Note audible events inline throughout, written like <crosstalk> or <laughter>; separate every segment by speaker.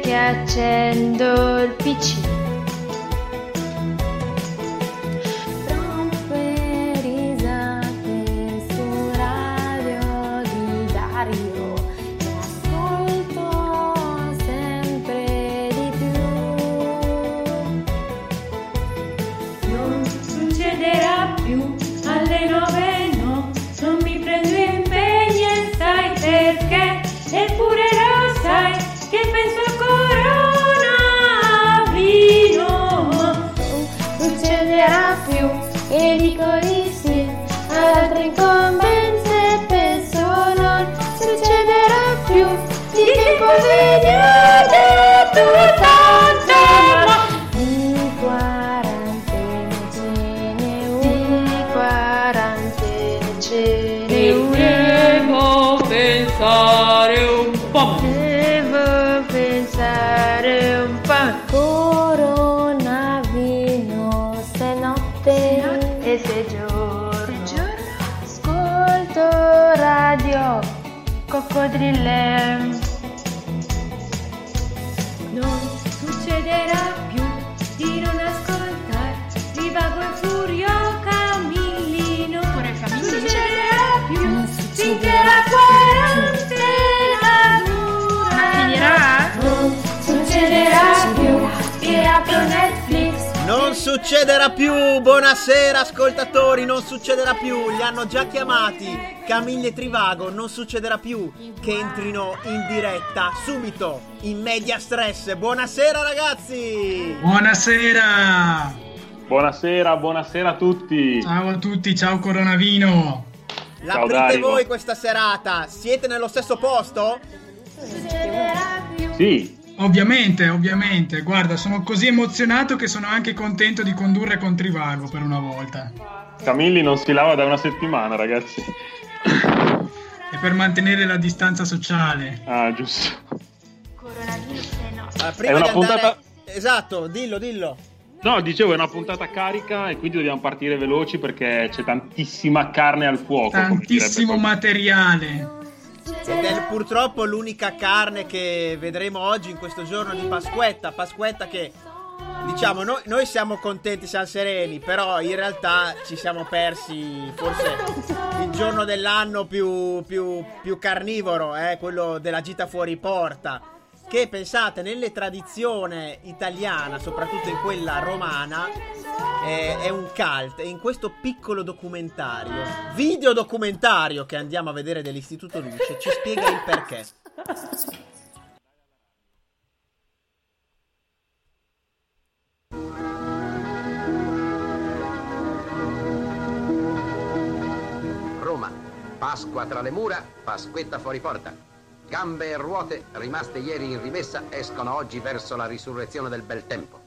Speaker 1: Che accendo il PC. Non succederà più,
Speaker 2: buonasera ascoltatori, non succederà più, li hanno già chiamati Camille Trivago, non succederà più che entrino in diretta subito in media stress. Buonasera ragazzi!
Speaker 3: Buonasera!
Speaker 4: Buonasera, buonasera a tutti.
Speaker 3: Ciao a tutti, ciao Coronavino!
Speaker 2: L'aprite
Speaker 4: Dario.
Speaker 2: voi questa serata? Siete nello stesso posto?
Speaker 1: Succederà più
Speaker 4: Sì,
Speaker 3: Ovviamente, ovviamente, guarda, sono così emozionato che sono anche contento di condurre con Trivago per una volta.
Speaker 4: Camilli non si lava da una settimana, ragazzi.
Speaker 3: E per mantenere la distanza sociale.
Speaker 4: Ah, giusto.
Speaker 1: Coronavirus è no
Speaker 2: Ah, prima
Speaker 4: È una
Speaker 2: di andare-
Speaker 4: puntata-
Speaker 2: Esatto, dillo, dillo.
Speaker 4: No, dicevo, è una puntata carica e quindi dobbiamo partire veloci perché c'è tantissima carne al fuoco.
Speaker 3: Tantissimo materiale.
Speaker 2: Ed è purtroppo l'unica carne che vedremo oggi in questo giorno di Pasquetta. Pasquetta che, diciamo, noi, noi siamo contenti, siamo sereni, però in realtà ci siamo persi forse il giorno dell'anno più, più- più carnivoro, eh, quello della gita fuori porta. Che pensate, nelle tradizione italiana, soprattutto in quella romana, eh, è un cult. E in questo piccolo documentario, video documentario che andiamo a vedere dell'Istituto Luce, ci spiega il perché.
Speaker 5: Roma, Pasqua tra le mura, Pasquetta fuori porta. Gambe e ruote, rimaste ieri in rimessa, escono oggi verso la risurrezione del bel tempo.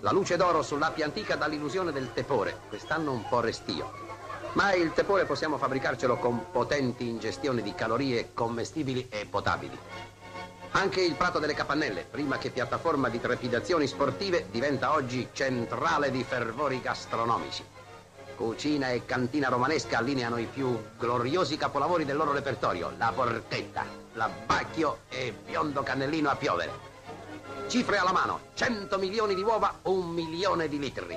Speaker 5: La luce d'oro sull'appia antica dà l'illusione del tepore, quest'anno un po' restio. Ma il tepore possiamo fabbricarcelo con potenti ingestioni di calorie commestibili e potabili. Anche il Prato delle Capannelle, prima che piattaforma di trepidazioni sportive, diventa oggi centrale di fervori gastronomici. Cucina e cantina romanesca allineano i più gloriosi capolavori del loro repertorio, la porchetta, l'abbacchio e biondo cannellino a piovere. Cifre alla mano, 100 milioni di uova, un milione di litri.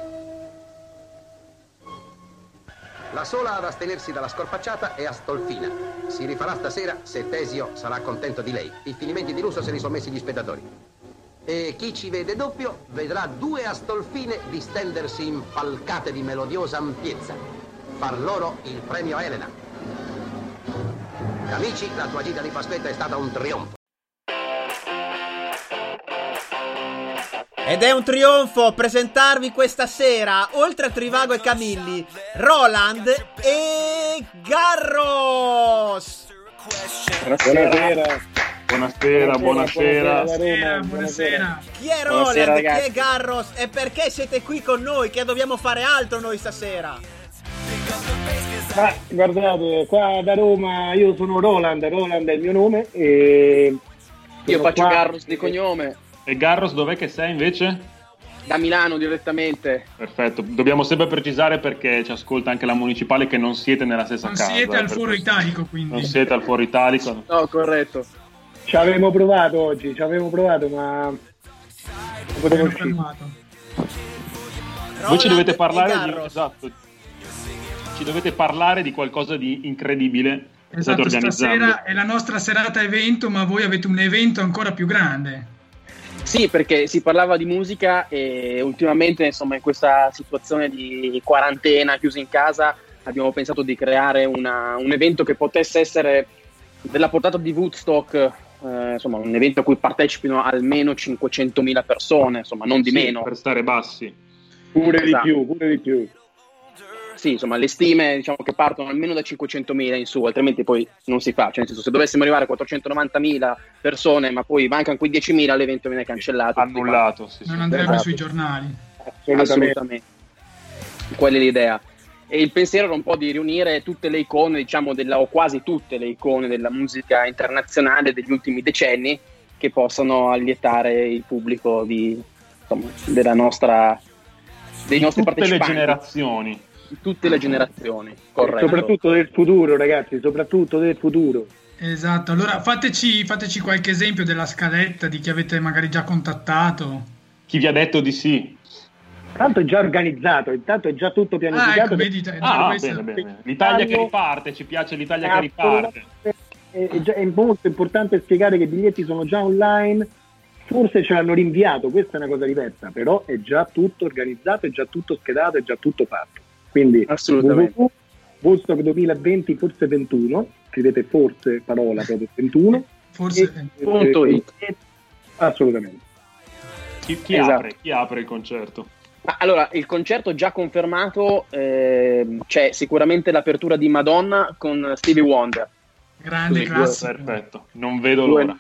Speaker 5: La sola ad astenersi dalla scorpacciata è Astolfina. Si rifarà stasera se Tesio sarà contento di lei. I finimenti di lusso se li sono messi gli spettatori. E chi ci vede doppio vedrà due Astolfine distendersi in falcate di melodiosa ampiezza. Far loro il premio Elena. Amici, la tua gita di Pasquetta è stata un trionfo.
Speaker 2: Ed è un trionfo presentarvi questa sera, oltre a Trivago e Camilli, Roland e Garros.
Speaker 4: Buonasera. Buonasera, buonasera.
Speaker 3: Buonasera, buonasera.
Speaker 2: Chi è
Speaker 4: Buonasera,
Speaker 2: Roland? Chi
Speaker 4: ragazzi.
Speaker 2: è Garros? E perché siete qui con noi? Che dobbiamo fare altro noi stasera?
Speaker 6: Ma guardate, qua da Roma io sono Roland, Roland è il mio nome e
Speaker 7: Io faccio
Speaker 6: qua-
Speaker 7: Garros di cognome.
Speaker 4: E Garros dov'è che sei invece?
Speaker 7: Da Milano direttamente.
Speaker 4: Perfetto, dobbiamo sempre precisare perché ci ascolta anche la municipale che non siete nella stessa
Speaker 3: Non
Speaker 4: casa.
Speaker 3: siete al
Speaker 4: per
Speaker 3: foro italico, quindi.
Speaker 4: Non siete al foro italico.
Speaker 7: No, corretto.
Speaker 6: Ci avevo provato oggi, ci avevo provato ma non potevo uscire.
Speaker 4: Voi ci dovete parlare di,
Speaker 2: Garros.
Speaker 4: esatto, ci dovete parlare di qualcosa di incredibile che state
Speaker 3: Esatto, stasera è la nostra serata evento, ma voi avete un evento ancora più grande.
Speaker 7: Sì, perché si parlava di musica e ultimamente, insomma, in questa situazione di quarantena, chiusi in casa, abbiamo pensato di creare una- un evento che potesse essere della portata di Woodstock, eh, insomma, un evento a cui partecipino almeno 500.000 persone, insomma, non di
Speaker 4: Sì,
Speaker 7: meno.
Speaker 4: Per stare bassi.
Speaker 6: Pure
Speaker 7: Esatto.
Speaker 6: di più, pure di più.
Speaker 7: Sì, insomma, le stime diciamo che partono almeno da 500.000 in su, altrimenti poi non si fa. Cioè, nel senso, se dovessimo arrivare a 490.000 persone, ma poi mancano quei 10.000, l'evento viene cancellato.
Speaker 4: Annullato, sì,
Speaker 3: Non andrebbe
Speaker 7: Esatto.
Speaker 3: sui giornali.
Speaker 6: Assolutamente.
Speaker 7: Assolutamente. Quella è l'idea. E il pensiero era un po' di riunire tutte le icone, diciamo, della, o quasi tutte le icone della musica internazionale degli ultimi decenni che possano allietare il pubblico di, insomma, della nostra, dei nostri
Speaker 4: Tutte le
Speaker 7: partecipanti.
Speaker 4: generazioni.
Speaker 7: Tutte le generazioni, corretto.
Speaker 6: Soprattutto del futuro, ragazzi, soprattutto del futuro.
Speaker 3: Esatto, allora fateci, fateci qualche esempio della scaletta di chi avete magari già contattato.
Speaker 4: Chi vi ha detto di sì?
Speaker 6: Tanto è già organizzato, intanto è già tutto
Speaker 3: Ah,
Speaker 6: pianificato.
Speaker 3: ecco, vedi,
Speaker 4: Ah, bene, bene. L'Italia che riparte, ci piace l'Italia che riparte.
Speaker 6: È, è già- è molto importante spiegare che i biglietti sono già online, forse ce l'hanno rinviato, questa è una cosa diversa, però è già tutto organizzato, è già tutto schedato, è già tutto fatto. Quindi Woodstock 2020, forse 21, scrivete forse parola proprio 21.
Speaker 3: Forse
Speaker 6: e-
Speaker 7: Punto
Speaker 6: e- e- assolutamente.
Speaker 4: Chi, chi
Speaker 7: Esatto.
Speaker 4: apre? Chi apre il concerto?
Speaker 7: Ma allora, il concerto già confermato, ehm, c'è sicuramente l'apertura di Madonna con Stevie Wonder.
Speaker 3: grande classico.
Speaker 4: Perfetto, non vedo
Speaker 7: Due-
Speaker 4: l'ora.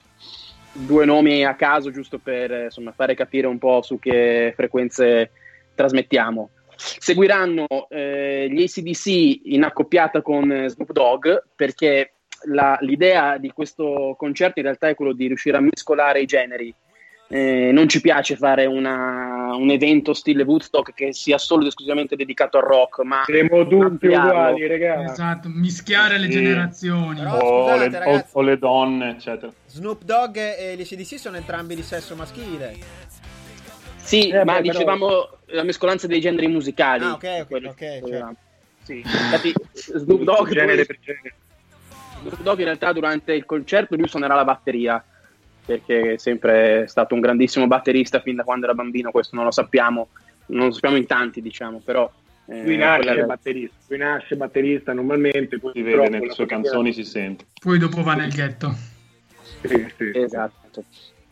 Speaker 7: Due nomi a caso, giusto per eh, insomma, fare capire un po' su che frequenze trasmettiamo. Seguiranno eh, gli ACDC in accoppiata con eh, Snoop Dogg, perché la- l'idea di questo concerto in realtà è quello di riuscire a mescolare i generi. Eh, non ci piace fare una- un evento stile Woodstock che sia solo ed esclusivamente dedicato al rock, ma
Speaker 6: Siamo tutti uguali, ragazzi.
Speaker 3: Esatto, mischiare le
Speaker 4: Sì.
Speaker 3: generazioni.
Speaker 2: Però-
Speaker 4: o,
Speaker 2: scusate,
Speaker 4: le, o-
Speaker 2: ragazzi.
Speaker 4: o le donne, eccetera.
Speaker 2: Snoop Dogg e gli CDC sono entrambi di sesso maschile.
Speaker 7: Sì,
Speaker 6: Eh,
Speaker 7: ma
Speaker 6: beh, però-
Speaker 7: dicevamo la mescolanza dei generi musicali.
Speaker 2: Ah, ok, ok,
Speaker 7: Quello-
Speaker 2: ok,
Speaker 7: quello-
Speaker 2: certo.
Speaker 7: Sì. Infatti, Snoop Dogg,
Speaker 6: genere
Speaker 7: poi-
Speaker 6: per genere.
Speaker 7: Snoop Dogg in realtà durante il concerto lui suonerà la batteria perché è sempre stato un grandissimo batterista fin da quando era bambino, questo non lo sappiamo, non lo sappiamo in tanti diciamo, però eh,
Speaker 6: Lui nasce
Speaker 7: quella-
Speaker 6: batterista, lui nasce batterista normalmente, poi
Speaker 4: Si vede nelle sue canzoni, si sente.
Speaker 3: Poi dopo va nel ghetto.
Speaker 6: Sì, sì.
Speaker 7: Esatto.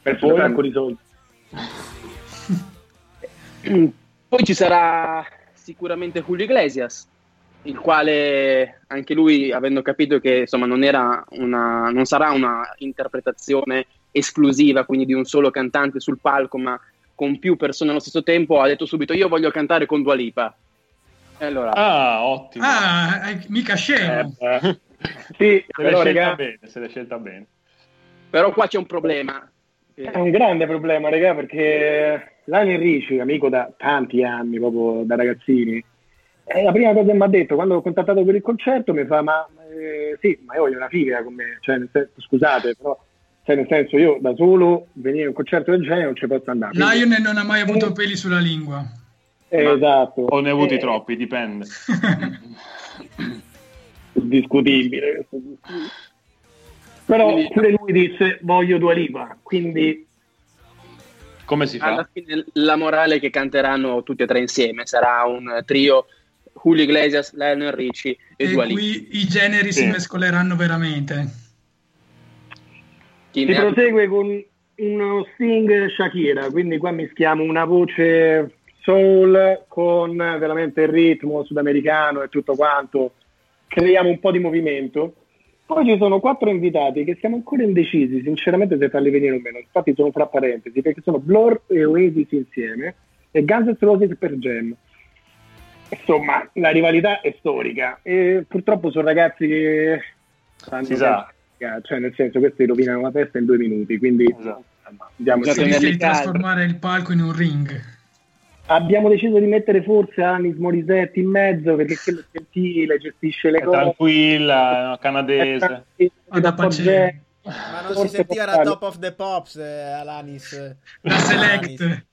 Speaker 6: Per un sacco di soldi.
Speaker 7: Poi ci sarà sicuramente Julio Iglesias, il quale anche lui, avendo capito che insomma non, era una, non sarà una interpretazione esclusiva, quindi di un solo cantante sul palco, ma con più persone allo stesso tempo, ha detto subito io voglio cantare con Dua Lipa. E allora,
Speaker 4: Ah, ottimo.
Speaker 3: Ah, mica scemo.
Speaker 4: Eh,
Speaker 6: Sì,
Speaker 4: se l'è scelta bene, se l'è scelta bene.
Speaker 7: però qua c'è un problema,
Speaker 6: È un grande problema, raga, perché Lionel Ricci, amico da tanti anni, proprio da ragazzini, è la prima cosa che mi ha detto quando l'ho contattato per il concerto, mi fa, ma eh, sì, ma io voglio una figa con me, cioè, nel senso, scusate, però, cioè, nel senso, io da solo venire a un concerto del genere non ci posso andare. Quindi-
Speaker 3: Lionel non ha mai avuto peli sulla lingua.
Speaker 6: Eh, esatto.
Speaker 4: O ne hai avuti
Speaker 6: Eh,
Speaker 4: troppi, dipende.
Speaker 6: discutibile. <laughs> Però
Speaker 7: Quindi-
Speaker 6: pure lui disse voglio Dua Lipa, quindi
Speaker 4: Come si fa?
Speaker 7: Alla fine la morale che canteranno tutti e tre insieme, sarà un trio Julio Iglesias, Lionel Ricci e,
Speaker 3: E
Speaker 7: Dua Lipa.
Speaker 3: qui i generi si
Speaker 7: Sì.
Speaker 3: mescoleranno veramente.
Speaker 7: Chi
Speaker 6: si
Speaker 7: ne ha-
Speaker 6: prosegue con uno sting Shakira, quindi qua mischiamo una voce soul con veramente il ritmo sudamericano e tutto quanto, creiamo un po' di movimento. Poi ci sono quattro invitati che siamo ancora indecisi, sinceramente, se farli venire o meno. Infatti sono fra parentesi, perché sono Blur e Oasis insieme e Guns N' Roses per Jam. Insomma, la rivalità è storica e purtroppo sono ragazzi che
Speaker 4: Si sa.
Speaker 6: cioè nel senso questi rovinano la festa in due minuti, quindi
Speaker 4: Esatto.
Speaker 6: andiamo
Speaker 3: Si rischia di trasformare il palco in un ring.
Speaker 6: Abbiamo deciso di mettere forse Anis Morisette in mezzo perché quello è gentile, gestisce le
Speaker 4: È
Speaker 6: cose.
Speaker 4: tranquilla, è canadese.
Speaker 6: Vada pace.
Speaker 2: Ma non
Speaker 6: Forse
Speaker 2: si sentiva la top of the pops eh, Alanis.
Speaker 3: La select.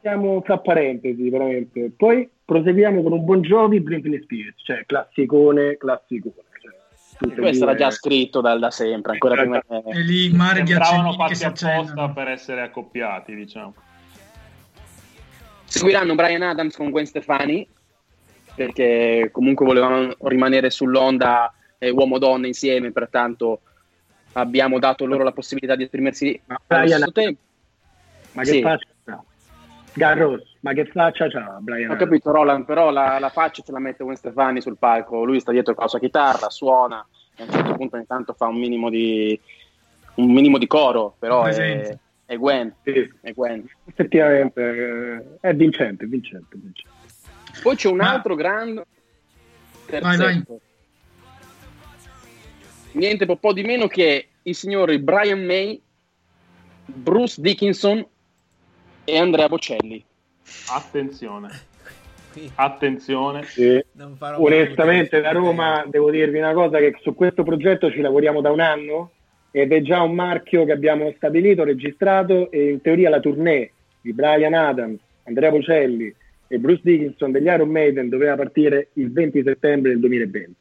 Speaker 6: Siamo fra parentesi, veramente. Poi proseguiamo con un Bon Jovi, Britney Spears, cioè classicone, classicone. Cioè, tutte
Speaker 7: Questo era già scritto da, da sempre, ancora prima che...
Speaker 3: E lì mare
Speaker 4: Sembravano fatti apposta per essere accoppiati, diciamo.
Speaker 7: Seguiranno Brian Adams con Gwen Stefani, perché comunque volevamo rimanere sull'onda eh, uomo-donna insieme, pertanto abbiamo dato loro la possibilità di esprimersi allo
Speaker 6: Brian
Speaker 7: tempo.
Speaker 6: Ma che
Speaker 7: Sì.
Speaker 6: faccia c'ha? Garros, ma che faccia c'ha Brian
Speaker 7: Ho capito Roland, però la, la faccia ce la mette Gwen Stefani sul palco, lui sta dietro con la sua chitarra, suona, a un certo punto ogni tanto fa un minimo di, un minimo di coro, però è, È Gwen,
Speaker 6: Sì,
Speaker 7: è Gwen.
Speaker 6: effettivamente eh, è vincente, vincente, vincente.
Speaker 7: Poi c'è un
Speaker 3: Ma-
Speaker 7: altro grande
Speaker 3: Vai, vai.
Speaker 7: terzetto. Niente po' po' di meno che i signori Brian May, Bruce Dickinson e Andrea Bocelli.
Speaker 4: Attenzione, attenzione.
Speaker 6: Sì.
Speaker 2: non farò
Speaker 6: Onestamente da. Roma devo dirvi una cosa che su questo progetto ci lavoriamo da un anno ed è già un marchio che abbiamo stabilito, registrato e in teoria la tournée di Brian Adams, Andrea Bocelli e Bruce Dickinson degli Iron Maiden doveva partire il 20 settembre del 2020.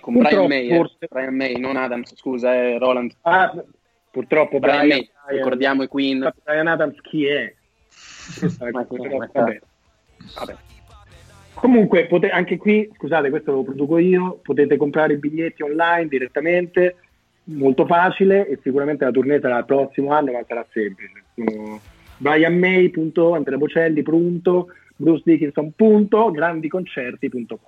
Speaker 7: Con Brian
Speaker 6: Purtroppo
Speaker 7: May, eh.
Speaker 6: forse-
Speaker 7: Brian May, non Adams, scusa, eh, Roland.
Speaker 6: Ah, purtroppo
Speaker 7: Brian May,
Speaker 6: Brian-
Speaker 7: ricordiamo i Queen.
Speaker 6: Brian Adams chi è? <laughs>
Speaker 7: Ma è? Ma
Speaker 6: Vabbè.
Speaker 7: Vabbè.
Speaker 6: Comunque, pote- anche qui, scusate, questo lo produco io, potete comprare i biglietti online direttamente, molto facile e sicuramente la tournée sarà il prossimo anno, ma sarà semplice. Sono brianmay.andreabocelli.bruce grandiconcerti.com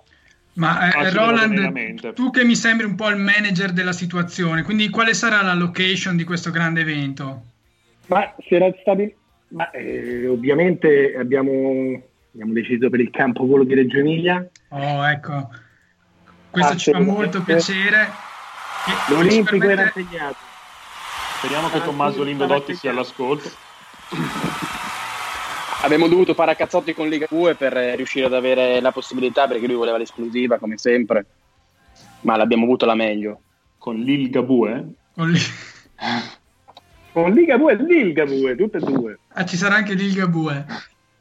Speaker 3: Ma eh,
Speaker 4: Facile da tenere a
Speaker 3: Roland,
Speaker 4: mente.
Speaker 3: tu che mi sembri un po' il manager della situazione, quindi quale sarà la location di questo grande evento?
Speaker 6: Ma si era stabi- ma, eh, ovviamente abbiamo, abbiamo deciso per il campo volo di Reggio Emilia,
Speaker 3: Oh, ecco. Questo ci fa molto piacere.
Speaker 6: L'Olimpico
Speaker 3: permette-
Speaker 6: era impegnato.
Speaker 4: Speriamo che Tommaso Limbedotti sia all'ascolto.
Speaker 7: Abbiamo dovuto fare a cazzotti con Liga 2 per riuscire ad avere la possibilità, perché lui voleva l'esclusiva come sempre, ma l'abbiamo avuto la meglio.
Speaker 4: Con Lil Gabue.
Speaker 3: con lì-
Speaker 6: Con Liga 2 e Liga 2, tutte e due.
Speaker 3: Ah, ci sarà anche il Gabue.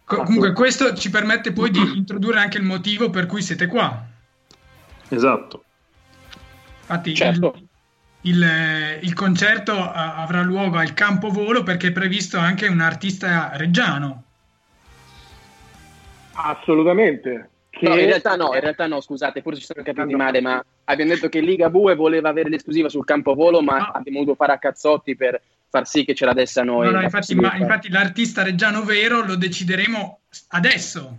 Speaker 3: Co- comunque questo ci permette poi di introdurre anche il motivo per cui siete qua.
Speaker 4: Esatto.
Speaker 3: Infatti il-
Speaker 7: Certo.
Speaker 3: il, eh, il concerto a- avrà luogo al Campo Volo perché è previsto anche un artista reggiano.
Speaker 6: Assolutamente. Che-
Speaker 7: No, in realtà no, in realtà no, scusate, forse ci siamo capiti male, ma abbiamo detto che Liga 2 voleva avere l'esclusiva sul campo volo, ma
Speaker 3: No.
Speaker 7: abbiamo dovuto fare a cazzotti per far sì che ce la desse a noi.
Speaker 3: No, no, infatti, ma- infatti l'artista reggiano vero lo decideremo adesso.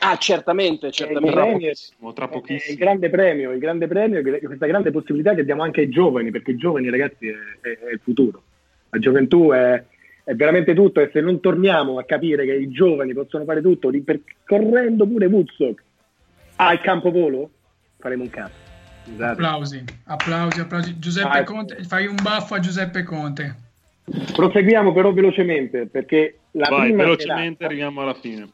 Speaker 7: Ah, certamente,
Speaker 6: il
Speaker 7: certamente.
Speaker 6: premio,
Speaker 4: Tra
Speaker 6: è il
Speaker 4: pochissimo.
Speaker 6: grande premio, il grande premio, è questa grande possibilità che diamo anche ai giovani, perché i giovani ragazzi è, è- è il futuro. La gioventù è, è veramente tutto e se non torniamo a capire che i giovani possono fare tutto, ripercorrendo pure Woodstock al campo volo, faremo un cazzo. Scusate.
Speaker 3: Applausi, applausi, applausi. Giuseppe
Speaker 6: Ah,
Speaker 3: Conte, fai un baffo a Giuseppe Conte.
Speaker 6: Proseguiamo però velocemente perché la
Speaker 4: Vai,
Speaker 6: prima
Speaker 4: velocemente
Speaker 6: serata,
Speaker 4: arriviamo alla fine.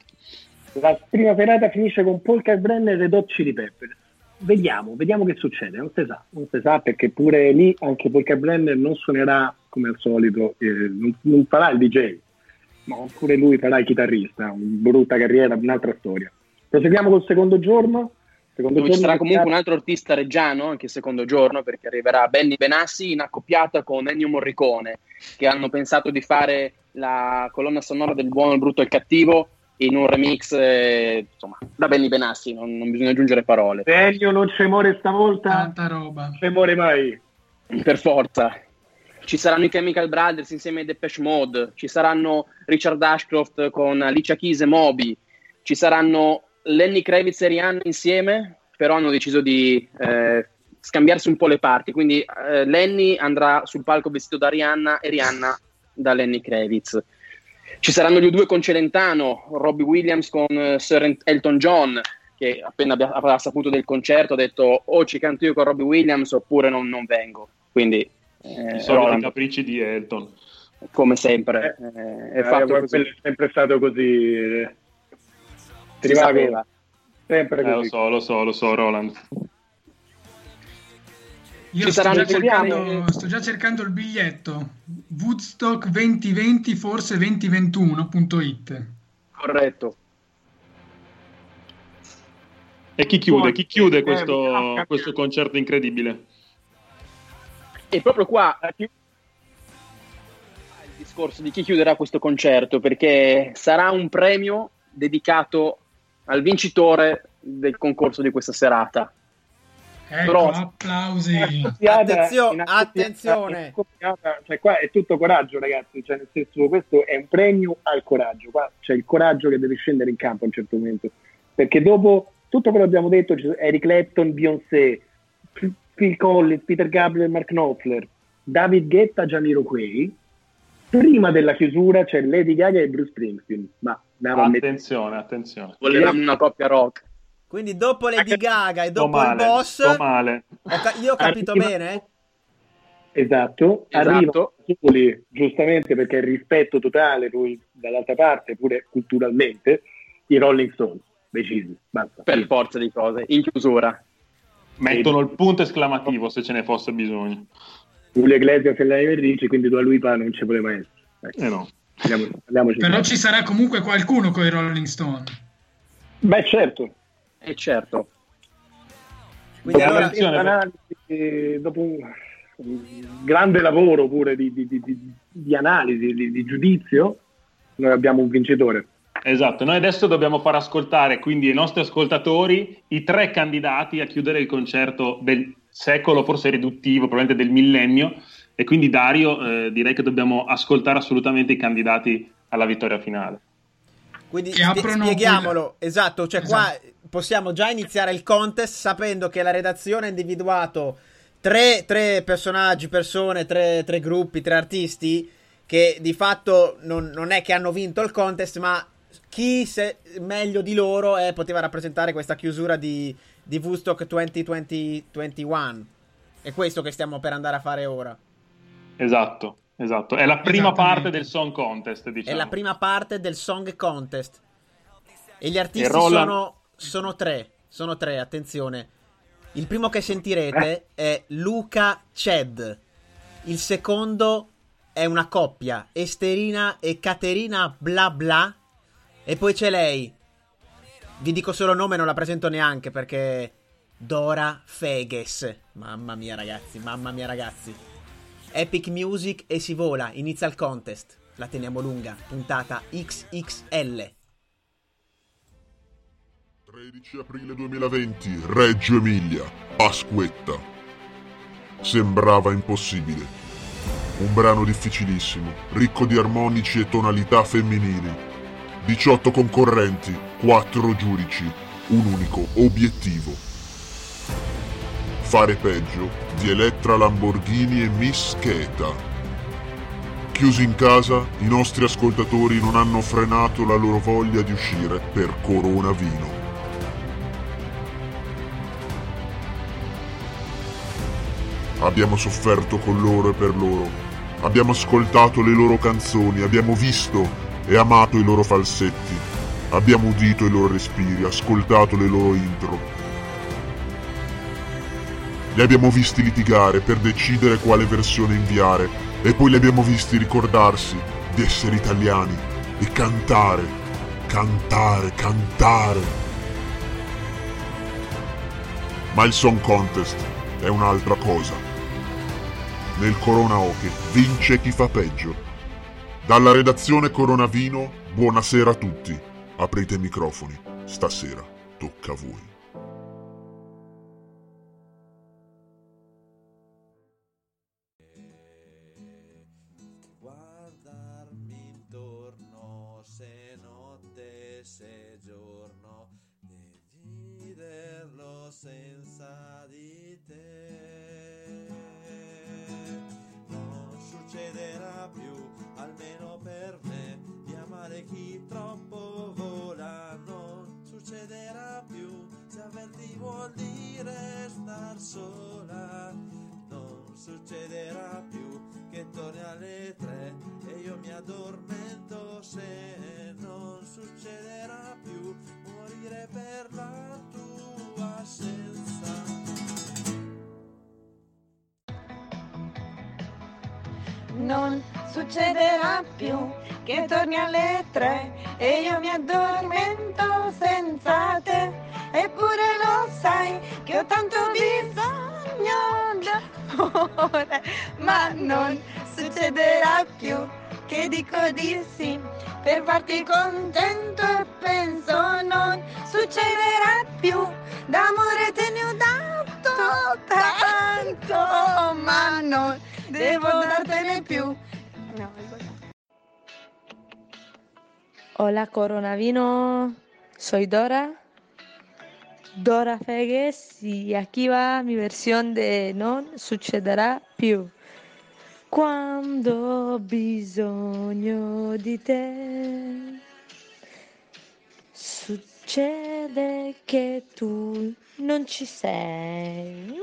Speaker 6: La prima serata finisce con Paul Kalbrenner e Red Hot Chili Peppers. Vediamo, vediamo che succede, non si sa, non si sa perché pure lì anche Paul Kalbrenner non suonerà come al solito, eh, non, non farà il DJ, ma pure lui farà il chitarrista, una brutta carriera, un'altra storia. Proseguiamo col secondo giorno. Secondo
Speaker 7: Dove ci
Speaker 6: giorno
Speaker 7: sarà
Speaker 6: che
Speaker 7: comunque un altro artista reggiano anche il secondo giorno perché arriverà Benny Benassi in accoppiata con Ennio Morricone che hanno pensato di fare la colonna sonora del buono, il brutto e il cattivo in un remix eh, insomma da Benny Benassi non, non bisogna aggiungere parole
Speaker 6: Ennio non ci muore stavolta,
Speaker 3: Tanta roba.
Speaker 6: non ci muore mai.
Speaker 7: per forza ci saranno i Chemical Brothers insieme ai Depeche Mode ci saranno Richard Ashcroft con Alicia Keys e Moby ci saranno Lenny Kravitz e Rihanna insieme però hanno deciso di eh, scambiarsi un po' le parti quindi eh, Lenny andrà sul palco vestito da Rihanna e Rihanna da Lenny Kravitz ci saranno gli due con Celentano Robbie Williams con eh, Sir Elton John che appena abbia- avrà saputo del concerto ha detto o ci canto io con Robbie Williams oppure non, non vengo quindi eh,
Speaker 4: I soliti capricci di Elton.
Speaker 7: come sempre eh, è
Speaker 6: Eh,
Speaker 7: fatto così
Speaker 6: è sempre stato così. eh.
Speaker 7: Sapeva.
Speaker 6: sempre
Speaker 4: Eh, lo
Speaker 6: così.
Speaker 4: so, lo so, lo so, Roland.
Speaker 3: Io
Speaker 7: Ci saranno
Speaker 3: già, cercando, sto già cercando il biglietto. Woodstock 2020, forse 2021.it.
Speaker 7: corretto
Speaker 4: E chi chiude? Chi chiude
Speaker 6: Eh,
Speaker 4: questo, questo concerto incredibile?
Speaker 7: E proprio qua il discorso di chi chiuderà questo concerto, perché sarà un premio dedicato al vincitore del concorso di questa serata.
Speaker 3: Ecco,
Speaker 7: Però-
Speaker 3: applausi.
Speaker 2: Attenzione.
Speaker 6: accoppiata- cioè qua è tutto coraggio ragazzi cioè nel senso questo è un premio al coraggio qua c'è il coraggio che deve scendere in campo a un certo momento perché dopo tutto quello che abbiamo detto Eric Clapton, Beyoncé Phil Collins, Peter Gabriel, Mark Knopfler David Guetta, Jamiroquai prima della chiusura c'è Lady Gaga e Bruce Springsteen ma
Speaker 4: Attenzione, attenzione.
Speaker 7: Volevamo una coppia rock.
Speaker 2: Quindi dopo Lady Gaga e
Speaker 4: Sto
Speaker 2: dopo il
Speaker 4: male,
Speaker 2: boss,
Speaker 4: sto male.
Speaker 2: ho ca- io ho capito
Speaker 6: Arriva-
Speaker 2: bene?
Speaker 6: Esatto,
Speaker 7: Esatto.
Speaker 6: soli, giustamente perché il rispetto totale poi dall'altra parte, pure culturalmente, i Rolling Stones, decisi, basta.
Speaker 7: Per forza di cose, in chiusura.
Speaker 4: Mettono il punto esclamativo se ce ne fosse bisogno.
Speaker 6: Julio Iglesias e Lionel Ricci, quindi Dua Lipa non ci poteva essere. Ecco,
Speaker 4: Eh no.
Speaker 6: andiamo- andiamoci.
Speaker 3: Però ci sarà comunque qualcuno con i Rolling Stone.
Speaker 6: Beh certo,
Speaker 7: E certo.
Speaker 2: Quindi
Speaker 6: dopo,
Speaker 2: allora,
Speaker 6: eh, dopo un, un grande lavoro pure di, di- di- di- di analisi, di, di giudizio, noi abbiamo un vincitore.
Speaker 4: Esatto, noi adesso dobbiamo far ascoltare quindi ai nostri ascoltatori i tre candidati a chiudere il concerto del secolo, forse riduttivo, probabilmente del millennio. E quindi Dario, eh, direi che dobbiamo ascoltare assolutamente i candidati alla vittoria finale.
Speaker 2: Quindi spie- spieghiamolo, esatto, cioè qua
Speaker 3: Esatto.
Speaker 2: possiamo già iniziare il contest sapendo che la redazione ha individuato tre, tre personaggi, persone, tre, tre gruppi, tre artisti che di fatto non, non è che hanno vinto il contest, ma chi se- meglio di loro eh, poteva rappresentare questa chiusura di, di Woodstock 2020-21. È questo che stiamo per andare a fare ora.
Speaker 4: Esatto, esatto. È la prima parte del Song Contest, diciamo.
Speaker 2: È la prima parte del Song Contest. E gli artisti
Speaker 4: E Roland-
Speaker 2: sono, sono tre. Sono tre, attenzione. Il primo che sentirete è Luca Ced. Il secondo è una coppia, Esterina e Caterina Bla Bla. E poi c'è lei. Vi dico solo nome, non la presento neanche perché. Dora Feges. Mamma mia, ragazzi, mamma mia, ragazzi. Epic Music e si vola, inizia il contest. La teniamo lunga, puntata XXL.
Speaker 8: 13 aprile 2020, Reggio Emilia, Pasquetta. Sembrava impossibile. Un brano difficilissimo, ricco di armonici e tonalità femminili. 18 concorrenti, 4 giudici, un unico obiettivo. Fare peggio di Elettra Lamborghini e Miss Cheta. Chiusi in casa, i nostri ascoltatori non hanno frenato la loro voglia di uscire per Corona Vino. Abbiamo sofferto con loro e per loro, Abbiamo ascoltato le loro canzoni, abbiamo visto e amato i loro falsetti. Abbiamo udito i loro respiri, ascoltato le loro intro. Li abbiamo visti litigare per decidere quale versione inviare e poi li abbiamo visti ricordarsi di essere italiani e cantare, cantare, cantare. Ma il Song Contest è un'altra cosa. Nel Corona Oche vince chi fa peggio. Dalla redazione Coronavino, buonasera a tutti. Aprite i microfoni, stasera tocca a voi.
Speaker 9: Dire sola non succederà più che torni alle tre e io mi addormento se non succederà più morire per la tua assenza.
Speaker 10: Non succederà più che torni alle tre e io mi addormento senza te. Eppure lo sai che ho tanto bisogno d'amore, ma non succederà più che dico di sì per farti contento e penso non succederà più. D'amore te ne ho dato tanto, ma non devo dartene più. No,
Speaker 11: Hola Coronavino, soy Dora, Dora Fegues y aquí va mi versión de Non succederà più. Quando ho bisogno di te, succede che tu non ci sei.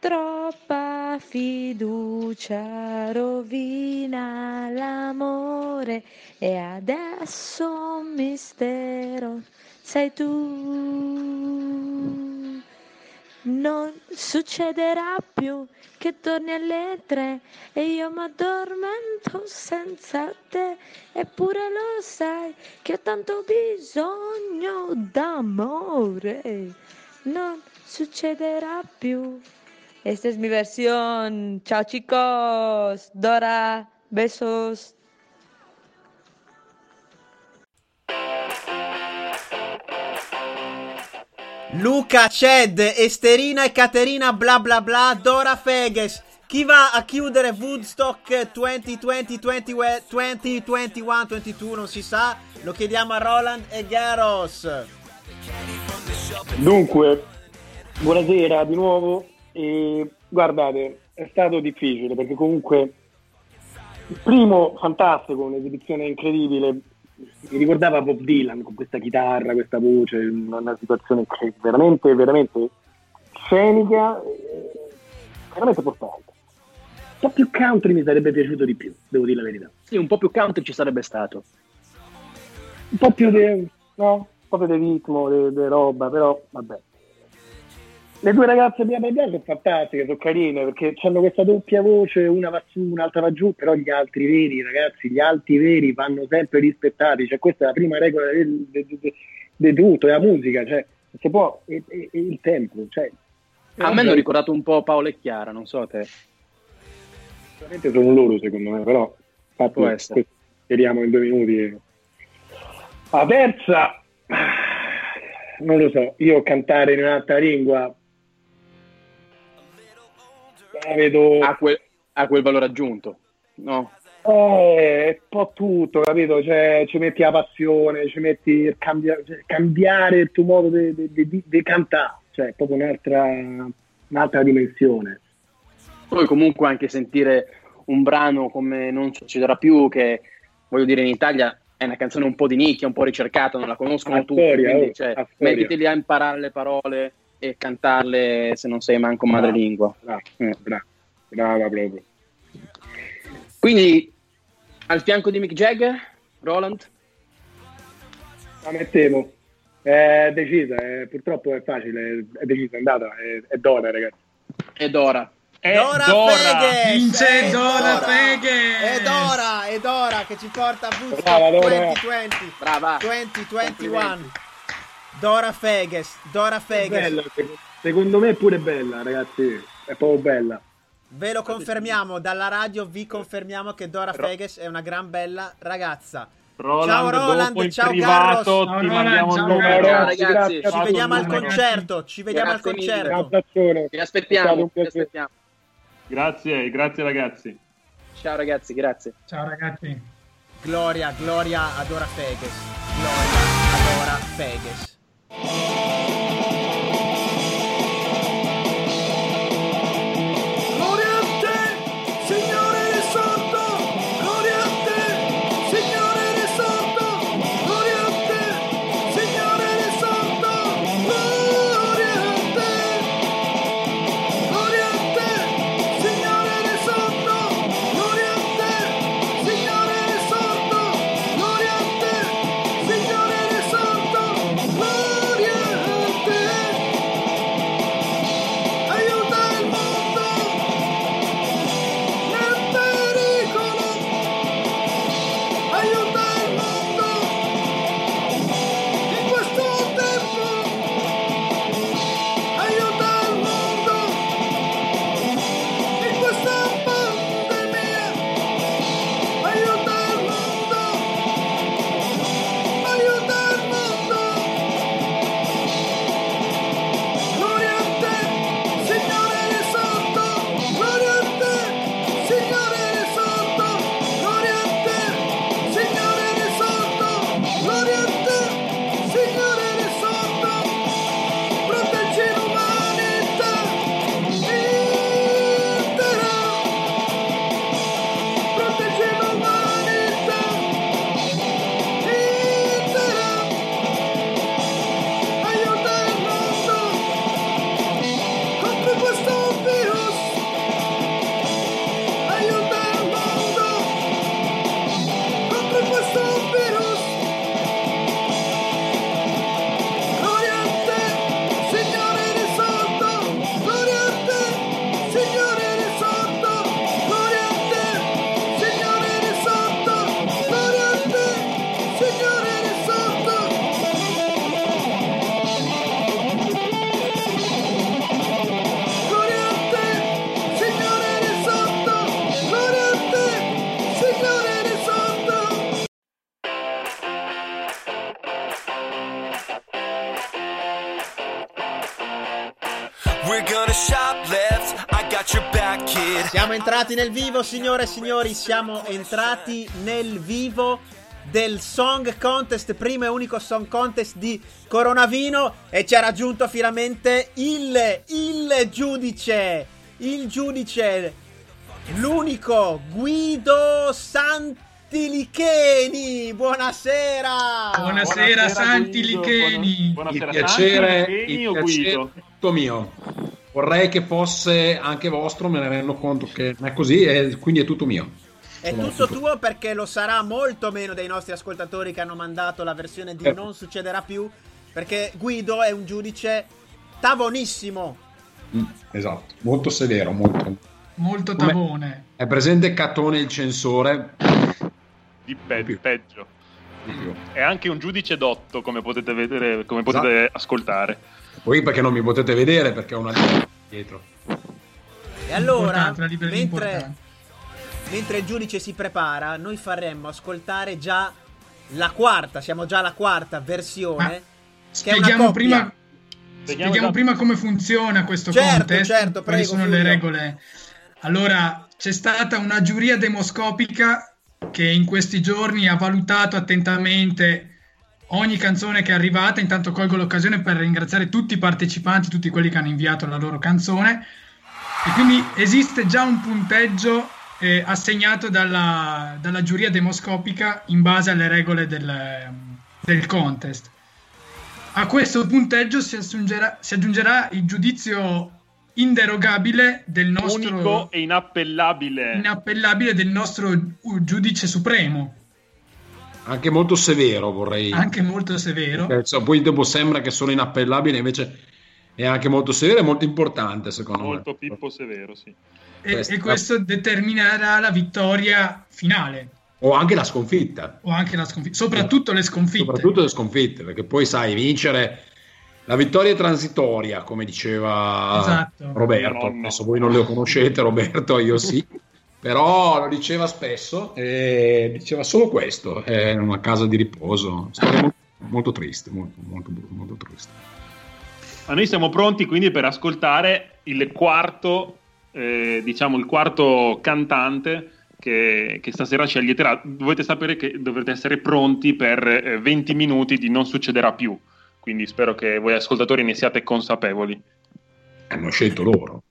Speaker 11: Troppa fiducia rovina l'amore e adesso un mistero sei tu. Non succederà più che torni alle tre e io mi addormento senza te. Eppure lo sai che ho tanto bisogno d'amore. Non succederá più. Esta es mi versión. Chao chicos. Dora, besos.
Speaker 2: Luca, Ced, Esterina e Caterina bla bla bla, Dora Feges. Chi va a chiudere Woodstock 2020, 20, 2021, 22, non si sa. Lo chiediamo a Roland e Garos.
Speaker 6: Dunque, buonasera di nuovo. E, guardate, è stato difficile perché comunque il primo fantastico, un'esibizione incredibile. Mi ricordava Bob Dylan con questa chitarra, questa voce, una, situazione veramente, veramente scenica, e veramente portante. Un po' più country mi sarebbe piaciuto di più, devo dire la verità.
Speaker 7: Sì, un po' più country ci sarebbe stato.
Speaker 6: Un po' più di, no? Un po' più di ritmo, di roba, però vabbè. Le due ragazze mia mia sono fantastiche, sono carine perché hanno questa doppia voce, una va su, un'altra va giù, però gli altri veri, ragazzi, gli alti veri vanno sempre rispettati, cioè questa è la prima regola di tutto, è la musica, cioè se può, è, è- è il tempo, cioè,
Speaker 7: A me hanno ricordato un po' Paolo e Chiara, non so a te.
Speaker 6: Veramente sono loro secondo me, però infatti,
Speaker 7: Può essere.
Speaker 6: speriamo in due minuti. La terza, non lo so, io cantare in un'altra lingua la vedo...
Speaker 7: Ha quel, ha quel valore aggiunto, no?
Speaker 6: Eh, è un po' tutto, capito? Cioè, ci metti la passione, ci metti il cambia- cioè, cambiare il tuo modo di cantare, cioè è proprio un'altra, un'altra dimensione.
Speaker 7: Poi comunque anche sentire un brano come Non succederà più, che voglio dire in Italia è una canzone un po' di nicchia, un po' ricercata, non la conoscono tutti, quindi
Speaker 6: oh,
Speaker 7: cioè, mettiti lì a imparare le parole e cantarle se non sei manco madrelingua.
Speaker 6: Bravo,
Speaker 7: Eh.
Speaker 6: bravo. brava proprio.
Speaker 7: Quindi al fianco di Mick Jagger, Roland?
Speaker 6: La mettevo. È decisa, è- purtroppo è facile, è decisa, è andata, è, è Dora, ragazzi.
Speaker 7: Ed ora.
Speaker 4: È
Speaker 2: Dora,
Speaker 4: Dora.
Speaker 2: Feghes!
Speaker 3: Vince
Speaker 2: È
Speaker 3: Dora Feghes!
Speaker 2: È Dora, è Dora che ci porta a Woodstock
Speaker 6: Brava, Dora.
Speaker 2: 2020.
Speaker 7: Brava.
Speaker 2: 2021. Dora Feghes, Dora
Speaker 6: È
Speaker 2: Feghes.
Speaker 6: bella, secondo- me è pure bella, ragazzi. È proprio bella.
Speaker 2: Ve lo confermiamo, dalla radio vi confermiamo che Dora Feghes è una gran bella ragazza.
Speaker 4: Roland,
Speaker 2: ciao Roland, ciao
Speaker 4: privato
Speaker 2: Carlos.
Speaker 4: ti mandiamo
Speaker 3: ciao,
Speaker 4: numero.
Speaker 7: Ciao,
Speaker 6: ragazzi, grazie
Speaker 2: Ci vediamo al
Speaker 3: ragazzi.
Speaker 2: concerto, ci vediamo al
Speaker 7: Grazie.
Speaker 6: Un
Speaker 2: concerto.
Speaker 6: abbraccione.
Speaker 7: Vi aspettiamo,
Speaker 6: un
Speaker 7: vi aspettiamo.
Speaker 4: Grazie, grazie ragazzi.
Speaker 7: Ciao ragazzi, grazie.
Speaker 3: Ciao ragazzi.
Speaker 2: Gloria, gloria a Dora Feghes. Gloria a Dora Feghes.
Speaker 12: Gloria
Speaker 2: Siamo entrati nel vivo, signore e signori, siamo entrati nel vivo del Song Contest, primo e unico Song Contest di Coronavino e ci ha raggiunto finalmente il, il giudice, il giudice, l'unico Guido Santilicheni. Buonasera!
Speaker 3: Buonasera, Santi
Speaker 4: Guido,
Speaker 3: Licheni.
Speaker 4: buona-
Speaker 13: Il
Speaker 4: Buonasera,
Speaker 13: piacere,
Speaker 4: Santi Licheni
Speaker 13: il
Speaker 4: o
Speaker 13: piacere
Speaker 4: Guido?
Speaker 13: Tutto mio. Vorrei che fosse anche vostro, me ne rendo conto che non è così e quindi è tutto mio.
Speaker 2: È
Speaker 13: Sono
Speaker 2: tutto tuo perché lo sarà molto meno dei nostri ascoltatori che hanno mandato la versione di
Speaker 13: Eh.
Speaker 2: Non succederà più. Perché Guido è un giudice tavonissimo.
Speaker 13: Mm, esatto, molto severo, molto.
Speaker 3: Molto
Speaker 13: Come-
Speaker 3: tavone.
Speaker 13: È presente Catone il censore?
Speaker 4: Di pe-
Speaker 13: Più.
Speaker 4: peggio.
Speaker 13: Di più.
Speaker 4: È anche un giudice dotto, come potete vedere, come potete ascoltare.
Speaker 13: Poi perché non mi potete vedere perché ho una linea dietro.
Speaker 2: E allora, mentre, mentre il giudice si prepara, noi faremmo ascoltare già la quarta, siamo già alla quarta versione.
Speaker 3: Spieghiamo prima,
Speaker 4: Spieghiamo
Speaker 3: prima come funziona questo
Speaker 2: Certo,
Speaker 3: contest,
Speaker 2: certo,
Speaker 3: quali
Speaker 2: prego,
Speaker 3: sono le
Speaker 2: Fulvio.
Speaker 3: regole. Allora, c'è stata una giuria demoscopica che in questi giorni ha valutato attentamente ogni canzone che è arrivata. Intanto colgo l'occasione per ringraziare tutti i partecipanti, tutti quelli che hanno inviato la loro canzone. E quindi esiste già un punteggio eh, assegnato dalla, dalla giuria demoscopica in base alle regole del, del contest. A questo punteggio si aggiungerà, si aggiungerà il giudizio inderogabile del nostro
Speaker 4: Unico e inappellabile.
Speaker 3: inappellabile del nostro giudice supremo,
Speaker 13: Anche molto severo, vorrei.
Speaker 3: anche molto severo.
Speaker 13: Perché, insomma, poi dopo sembra che sono inappellabile, invece è anche molto severo e molto importante, secondo
Speaker 4: Molto
Speaker 13: me.
Speaker 4: Pippo Severo, sì.
Speaker 3: E,
Speaker 13: Questa-
Speaker 3: e questo determinerà la vittoria finale
Speaker 13: O anche la sconfitta.
Speaker 3: o anche la sconfitta, soprattutto le sconfitte.
Speaker 13: Soprattutto le sconfitte, perché poi sai, vincere la vittoria è transitoria, come diceva
Speaker 3: Esatto.
Speaker 13: Roberto. Adesso voi non lo conoscete, Roberto, io sì. <laughs> Però lo diceva spesso e diceva solo questo, è una casa di riposo. Storia molto, molto triste, molto, molto, molto triste.
Speaker 4: Ma noi siamo pronti quindi per ascoltare il quarto, eh, diciamo il quarto cantante che, che stasera ci allieterà. Dovete sapere che dovrete essere pronti per eh, 20 minuti di Non succederà più. Quindi spero che voi ascoltatori ne siate consapevoli.
Speaker 13: Hanno scelto loro.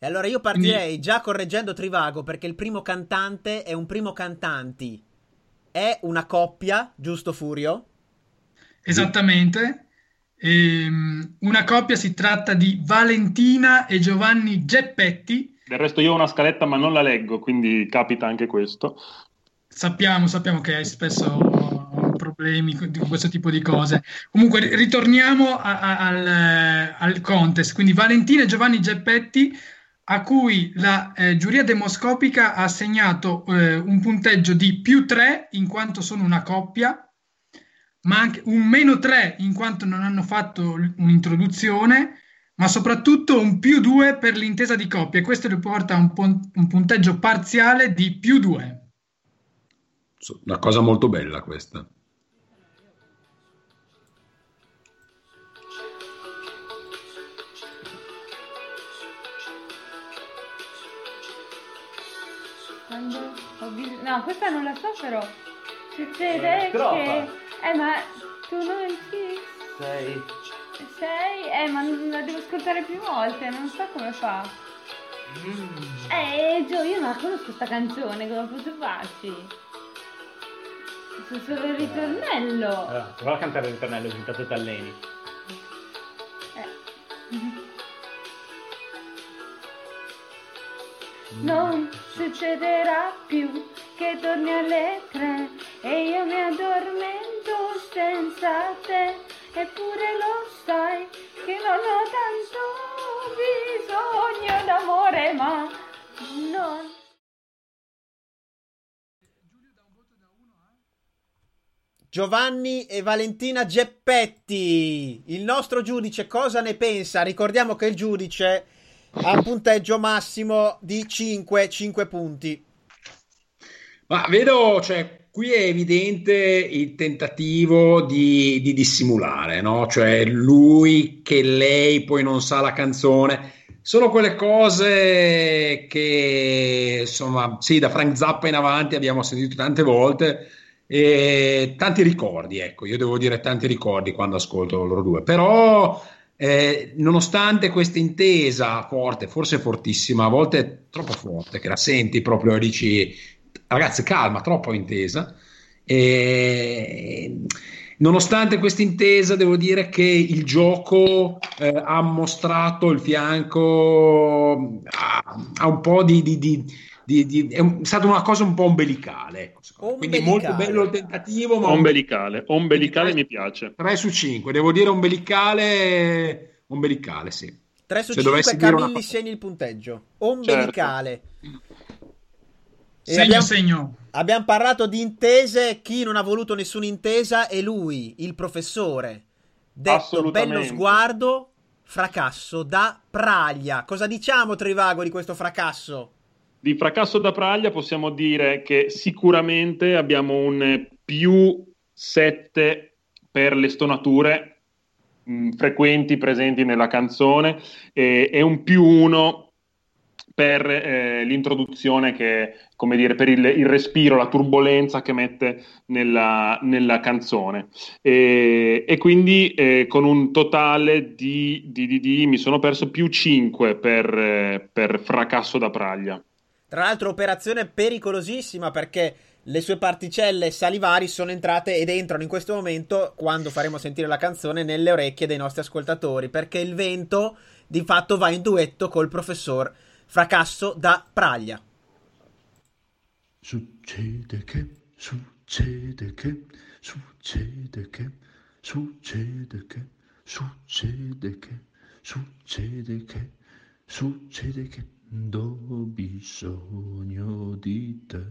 Speaker 2: E allora io partirei già correggendo Trivago perché il primo cantante è un primo cantanti. È una coppia, giusto Furio?
Speaker 3: Esattamente. Ehm, una coppia si tratta di Valentina e Giovanni Geppetti.
Speaker 4: Del resto io ho una scaletta ma non la leggo, quindi capita anche questo.
Speaker 3: Sappiamo, sappiamo che hai spesso problemi con questo tipo di cose. Comunque, ri- ritorniamo a- a- al, eh, al contest. Quindi Valentina e Giovanni Geppetti, a cui la eh, giuria demoscopica ha assegnato eh, un punteggio di più 3 in quanto sono una coppia, ma anche un meno 3 in quanto non hanno fatto l- un'introduzione, ma soprattutto un più 2 per l'intesa di coppia. Questo riporta un, pon- un punteggio parziale di più 2.
Speaker 13: Una cosa molto bella questa.
Speaker 1: Quando ho bis- No, questa non la so però. Succede
Speaker 12: Eh,
Speaker 1: che... Eh, ma tu non ci
Speaker 12: Sei.
Speaker 1: sei? Eh, ma la devo ascoltare più volte, non so come fa.
Speaker 12: Mm.
Speaker 1: Eh, Gio, io non la conosco sta canzone, come posso farci? So solo il ritornello.
Speaker 14: Allora, prova a cantare il ritornello intanto t'alleni. <laughs>
Speaker 1: Non succederà più che torni alle tre e io mi addormento senza te. Eppure lo sai che non ho tanto bisogno d'amore, ma non.
Speaker 2: Giovanni e Valentina Geppetti. Il nostro giudice cosa ne pensa? Ricordiamo che il giudice ha un punteggio massimo di 5, 5 punti.
Speaker 13: Ma vedo, cioè, qui è evidente il tentativo di, di dissimulare, no? Cioè, lui che lei poi non sa la canzone. Sono quelle cose che, insomma, sì, da Frank Zappa in avanti abbiamo sentito tante volte e tanti ricordi, ecco, io devo dire tanti ricordi quando ascolto loro due. Però, eh, nonostante questa intesa forte, forse fortissima, a volte troppo forte, che la senti proprio e dici, ragazzi, calma, troppo intesa. E nonostante questa intesa, devo dire che il gioco eh, ha mostrato il fianco a, a un po' di, di- di- di- di- è stata una cosa un po' ombelicale. ecco, secondo me. Quindi molto bello il tentativo, ma
Speaker 4: Ombelicale, ombelicale mi piace.
Speaker 13: 3 su 5, devo dire ombelicale, ombelicale, sì.
Speaker 2: 3 su
Speaker 13: Se
Speaker 2: 5
Speaker 13: dovessi dire una
Speaker 2: Camilli
Speaker 13: cosa-
Speaker 2: segni il punteggio. Ombelicale. E
Speaker 3: Segno,
Speaker 2: abbiamo,
Speaker 3: segno.
Speaker 2: abbiamo parlato di intese, chi non ha voluto nessuna intesa è lui, il professore. Detto
Speaker 4: Assolutamente.
Speaker 2: bello sguardo, fracasso da praglia. Cosa diciamo Trivago di questo fracasso?
Speaker 4: Di fracasso da praglia possiamo dire che sicuramente abbiamo un più 7 per le stonature mh, frequenti presenti nella canzone e, e un più 1 per eh, l'introduzione che, come dire, per il, il respiro, la turbolenza che mette nella, nella canzone. E, e quindi eh, con un totale di, di, di- di- mi sono perso più 5 per, eh, per fracasso da praglia.
Speaker 2: Tra l'altro operazione pericolosissima perché le sue particelle salivari sono entrate ed entrano in questo momento, quando faremo sentire la canzone, nelle orecchie dei nostri ascoltatori, perché il vento di fatto va in duetto col professor Fracasso da Praglia.
Speaker 15: Succede che, succede che, succede che, succede che, succede che, succede che, succede che do bisogno di te.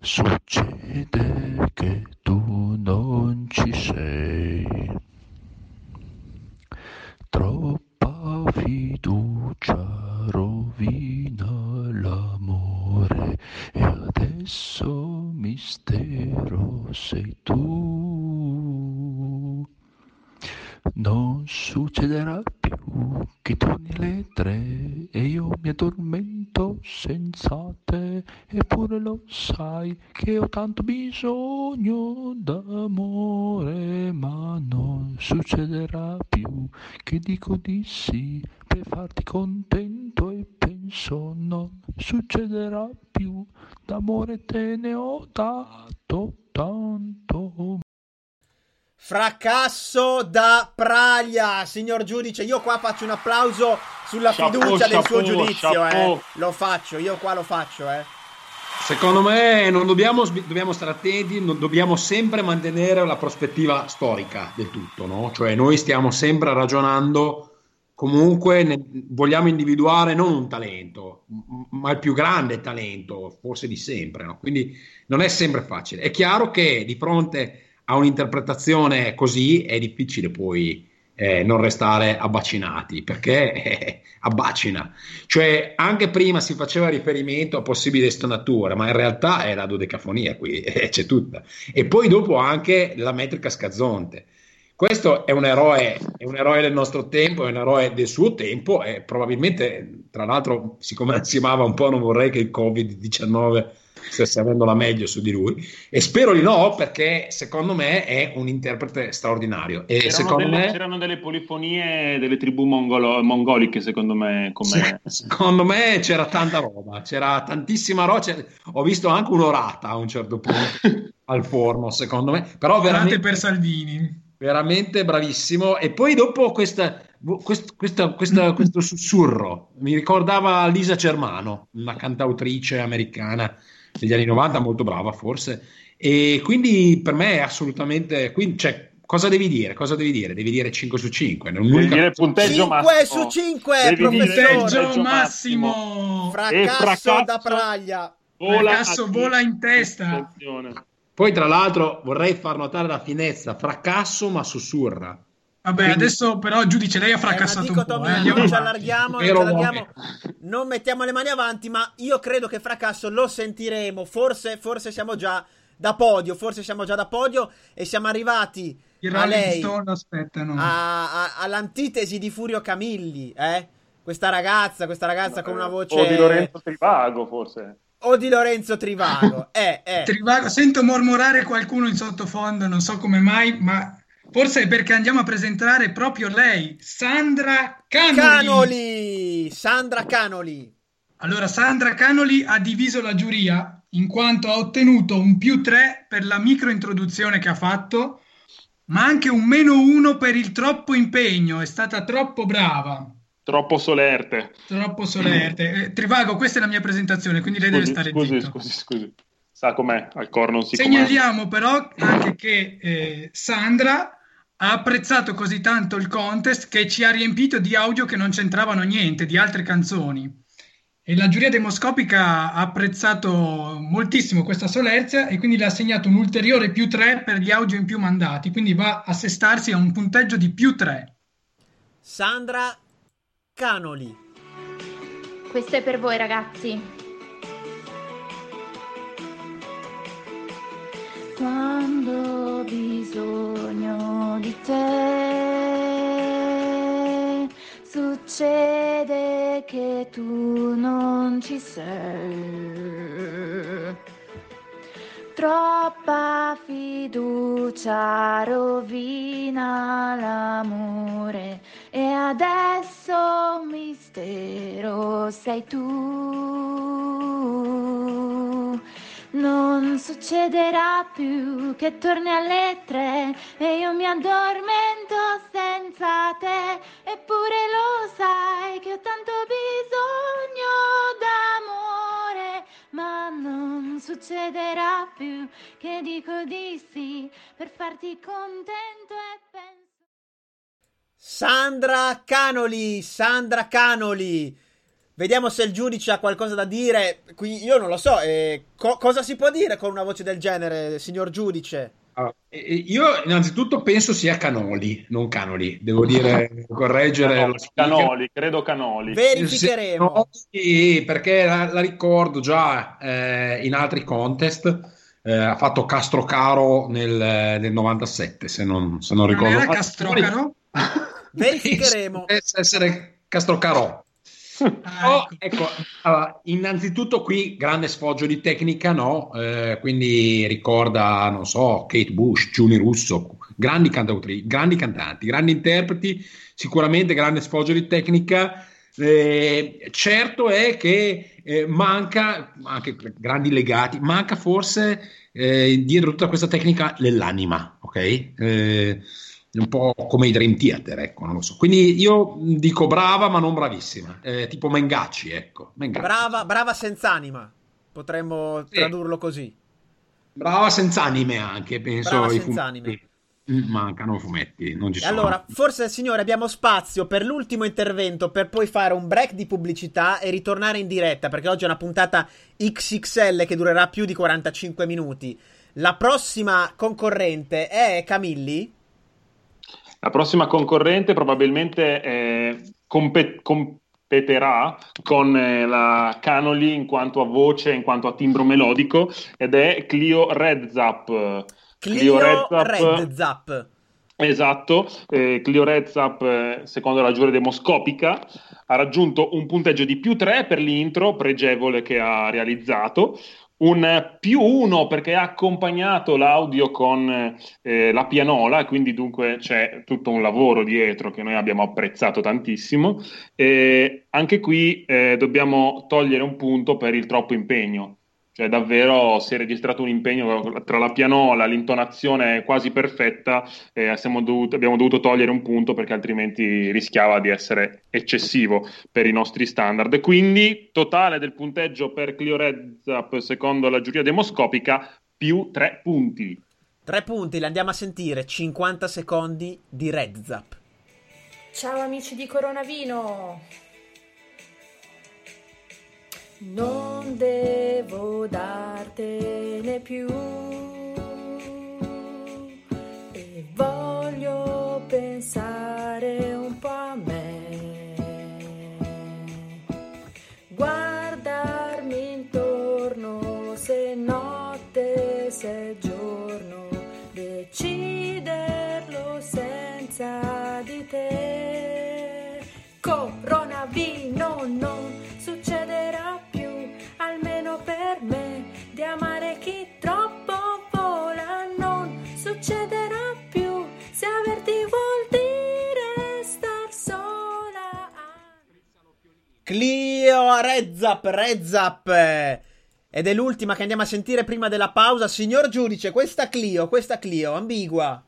Speaker 15: Succede che tu non ci sei. Troppa fiducia rovina l'amore e adesso mistero sei tu. Non succederà più che torni alle tre e io mi addormento senza te, eppure lo sai che ho tanto bisogno d'amore, ma non succederà più che dico di sì per farti contento e penso non succederà più, d'amore te ne ho dato tanto.
Speaker 2: Fracasso da Praglia, signor giudice. Io qua faccio un applauso sulla
Speaker 4: Chapeau,
Speaker 2: fiducia del suo
Speaker 4: chapeau,
Speaker 2: giudizio.
Speaker 4: chapeau.
Speaker 2: Eh. Lo faccio, io qua lo faccio. Eh.
Speaker 13: Secondo me non dobbiamo, dobbiamo stare attenti, non- dobbiamo sempre mantenere la prospettiva storica del tutto, no? Cioè noi stiamo sempre ragionando, comunque ne- vogliamo individuare non un talento, ma il più grande talento, forse di sempre, no? Quindi non è sempre facile. È chiaro che di fronte a un'interpretazione così è difficile poi eh, non restare abbacinati, perché eh, abbacina. Cioè, anche prima si faceva riferimento a possibili stonature, ma in realtà è la dodecafonia qui, <laughs> eh, c'è tutta. E poi dopo anche la metrica scazzonte. Questo è un eroe, è un eroe del nostro tempo, è un eroe del suo tempo e probabilmente, tra l'altro, siccome <laughs> ansimava un po', non vorrei che il Covid-19 stesse avendo la meglio su di lui e spero di no perché secondo me è un interprete straordinario e
Speaker 4: C'erano,
Speaker 13: secondo
Speaker 4: delle,
Speaker 13: me
Speaker 4: c'erano delle polifonie delle tribù mongolo- mongoliche, secondo me. Come...
Speaker 13: Sì, secondo me c'era tanta roba, c'era tantissima roba. Ho visto anche un'orata a un certo punto <laughs> al forno, secondo me. Però
Speaker 3: Orate
Speaker 13: veramente,
Speaker 3: per Salvini.
Speaker 13: veramente bravissimo. E poi dopo questa, quest- questa- questa- <laughs> questo sussurro mi ricordava Lisa Germano, una cantautrice americana degli anni 90, molto brava forse. E quindi per me è assolutamente. quindi, cioè, cosa devi dire? Cosa devi dire? Devi dire 5 su 5.
Speaker 4: Devi dire punteggio
Speaker 2: 5
Speaker 4: massimo.
Speaker 2: su 5,
Speaker 4: Devi.
Speaker 3: Punteggio massimo.
Speaker 2: Fracasso,
Speaker 4: fracasso
Speaker 2: da Praglia.
Speaker 4: Vola
Speaker 3: Fracasso vola in testa.
Speaker 4: Attenzione.
Speaker 13: Poi, tra l'altro, vorrei far notare la finezza: fracasso, ma sussurra.
Speaker 3: Vabbè,
Speaker 13: Quindi-
Speaker 3: adesso però giudice lei ha
Speaker 2: Eh,
Speaker 3: fracassato
Speaker 2: dico
Speaker 3: un po'.
Speaker 2: Tommy,
Speaker 3: eh.
Speaker 2: non ci allarghiamo, non, ci allarghiamo. non mettiamo le mani avanti, ma io credo che fracasso lo sentiremo. Forse, forse siamo già da podio, forse siamo già da podio e siamo arrivati a lei, a- a- all'antitesi di Furio Camilli, eh? Questa ragazza, questa ragazza con una voce...
Speaker 4: O di Lorenzo Trivago, forse.
Speaker 2: o di Lorenzo Trivago. <laughs> Eh, eh.
Speaker 3: Trivago- sento mormorare qualcuno in sottofondo, non so come mai, ma forse è perché andiamo a presentare proprio lei, Sandra Canoli.
Speaker 2: Canoli! Sandra Canoli.
Speaker 3: Allora, Sandra Canoli ha diviso la giuria in quanto ha ottenuto un più 3 per la micro introduzione che ha fatto, ma anche un meno 1 per il troppo impegno, è stata troppo brava.
Speaker 4: Troppo solerte.
Speaker 3: Troppo solerte. Eh, Trivago, questa è la mia presentazione, quindi lei deve
Speaker 4: Scusi,
Speaker 3: stare
Speaker 4: scusi,
Speaker 3: zitto.
Speaker 4: scusi, scusi. Sa com'è, al cor non si.
Speaker 3: Segnaliamo però anche che eh, Sandra ha apprezzato così tanto il contest che ci ha riempito di audio che non c'entravano niente, di altre canzoni. E la giuria demoscopica ha apprezzato moltissimo questa solerzia e quindi le ha assegnato un ulteriore più 3 per gli audio in più mandati, quindi va a assestarsi a un punteggio di più 3.
Speaker 2: Sandra Canoli.
Speaker 16: Questo è per voi ragazzi. Quando ho bisogno di te, succede che tu non ci sei. Troppa fiducia rovina l'amore e adesso mistero sei tu. Non succederà più che torni alle tre e io mi addormento senza te, eppure lo sai che ho tanto bisogno d'amore, ma non succederà più che dico di sì per farti contento e penso.
Speaker 2: Sandra Canoli, Sandra Canoli. Vediamo se il giudice ha qualcosa da dire. Qui io non lo so. eh, co- cosa si può dire con una voce del genere, signor giudice?
Speaker 13: Allora, eh, io innanzitutto penso sia Canoli, non Canoli, devo dire, <laughs> correggere speaker.
Speaker 4: Canoli, credo Canoli.
Speaker 2: Verificheremo.
Speaker 13: Sì, perché la, la ricordo già eh, in altri contest. eh, ha fatto Castrocaro nel, nel 97, se non, se non
Speaker 3: Non
Speaker 13: ricordo
Speaker 3: era
Speaker 13: male.
Speaker 3: Castrocaro? <laughs>
Speaker 2: Verificheremo.
Speaker 13: Deve essere Castrocaro. Oh, ecco, allora, innanzitutto qui grande sfoggio di tecnica, no? Eh, quindi ricorda, non so, Kate Bush, Giuni Russo, grandi cantautori, grandi cantanti, grandi interpreti, sicuramente grande sfoggio di tecnica. Eh, certo è che eh, manca, anche grandi legati, manca forse eh, dietro tutta questa tecnica l'anima, ok? Un po' come i Dream Theater, ecco, non lo so. Quindi io dico brava, ma non bravissima, Eh, tipo Mengacci, ecco. Mengacci.
Speaker 2: Brava, brava senza anima. Potremmo tradurlo così.
Speaker 13: Brava senza anime anche, penso.
Speaker 2: Brava senza
Speaker 13: fumetti. Mm, Mancano fumetti, non ci
Speaker 2: E
Speaker 13: sono.
Speaker 2: allora, forse signore, abbiamo spazio per l'ultimo intervento per poi fare un break di pubblicità e ritornare in diretta, perché oggi è una puntata XXL che durerà più di 45 minuti. La prossima concorrente è Camilli?
Speaker 4: La prossima concorrente probabilmente eh, compe- competerà con eh, la Canoli in quanto a voce, in quanto a timbro melodico, ed è Clio Redzap.
Speaker 2: Clio Red Zap.
Speaker 4: Esatto, eh, Clio Redzap, eh, secondo la giuria demoscopica, ha raggiunto un punteggio di più 3 per l'intro pregevole che ha realizzato, un più 1 perché ha accompagnato l'audio con eh, la pianola, quindi dunque c'è tutto un lavoro dietro che noi abbiamo apprezzato tantissimo. E anche qui eh, dobbiamo togliere un punto per il troppo impegno. Cioè, davvero si è registrato un impegno tra la pianola, l'intonazione quasi perfetta, e siamo dovuti- abbiamo dovuto togliere un punto perché altrimenti rischiava di essere eccessivo per i nostri standard. Quindi, totale del punteggio per Clio Redzap secondo la giuria demoscopica, più 3 punti.
Speaker 2: Tre punti, li andiamo a sentire. 50 secondi di Red Zap.
Speaker 17: Ciao amici di Coronavino! Non devo dartene più e voglio pensare un po' a me. Guardarmi intorno se notte, se giorno, deciderlo senza di te. Coronavino non di amare chi troppo vola non succederà più. Se averti vuol dire star sola.
Speaker 2: Clio Red Zap, Red Zap. eh, Ed è l'ultima che andiamo a sentire prima della pausa. Signor giudice, questa Clio, questa Clio, ambigua.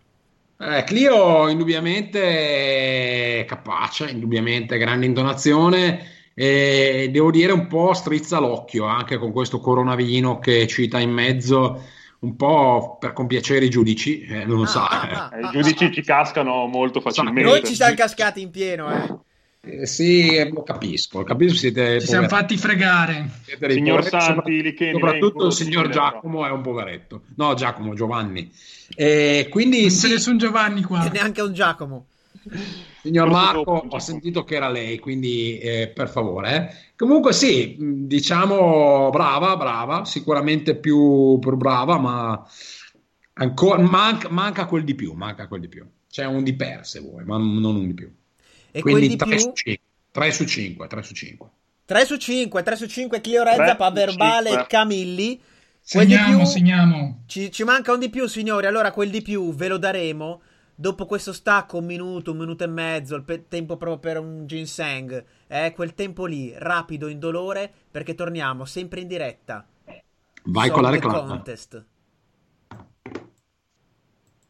Speaker 13: Eh, Clio indubbiamente capace, indubbiamente grande intonazione e devo dire un po' strizza l'occhio anche con questo coronavino che cita in mezzo un po' per compiacere i giudici, eh, non so.
Speaker 4: Eh, <laughs> I giudici ci cascano molto facilmente.
Speaker 2: Noi ci siamo cascati in pieno, eh.
Speaker 13: Eh, sì, eh, lo capisco, lo capisco, siete
Speaker 3: Ci siamo fatti fregare.
Speaker 13: siete
Speaker 4: Signor
Speaker 13: poveretti,
Speaker 4: Santi, Licheni,
Speaker 13: soprattutto il signor Giacomo è un poveretto. No, Giacomo, Giovanni. E quindi
Speaker 3: Non
Speaker 13: sì,
Speaker 3: ce ne sono Giovanni qua.
Speaker 2: E neanche un Giacomo.
Speaker 13: Signor Marco, ho sentito che era lei, quindi eh, per favore. Comunque sì, diciamo brava, brava, sicuramente più, più brava, ma ancora manca, manca quel di più, manca quel di più. C'è un di per se vuoi, ma non un di più.
Speaker 2: E
Speaker 13: quindi
Speaker 2: quel di
Speaker 13: 3
Speaker 2: più?
Speaker 13: su 5, 3 su 5, 3 su 5.
Speaker 2: 3 su 5, 3 su 5 Clio Red
Speaker 4: Tre
Speaker 2: Zap a
Speaker 4: su
Speaker 2: verbale
Speaker 4: cinque.
Speaker 2: Camilli.
Speaker 3: Segniamo,
Speaker 2: più
Speaker 3: segniamo.
Speaker 2: ci, ci manca un di più, signori. Allora, quel di più ve lo daremo dopo questo stacco, un minuto, un minuto e mezzo, il pe- tempo proprio per un ginseng. Eh, quel tempo lì, rapido, indolore, perché torniamo sempre in diretta.
Speaker 13: Vai con la reclama.
Speaker 2: Contest.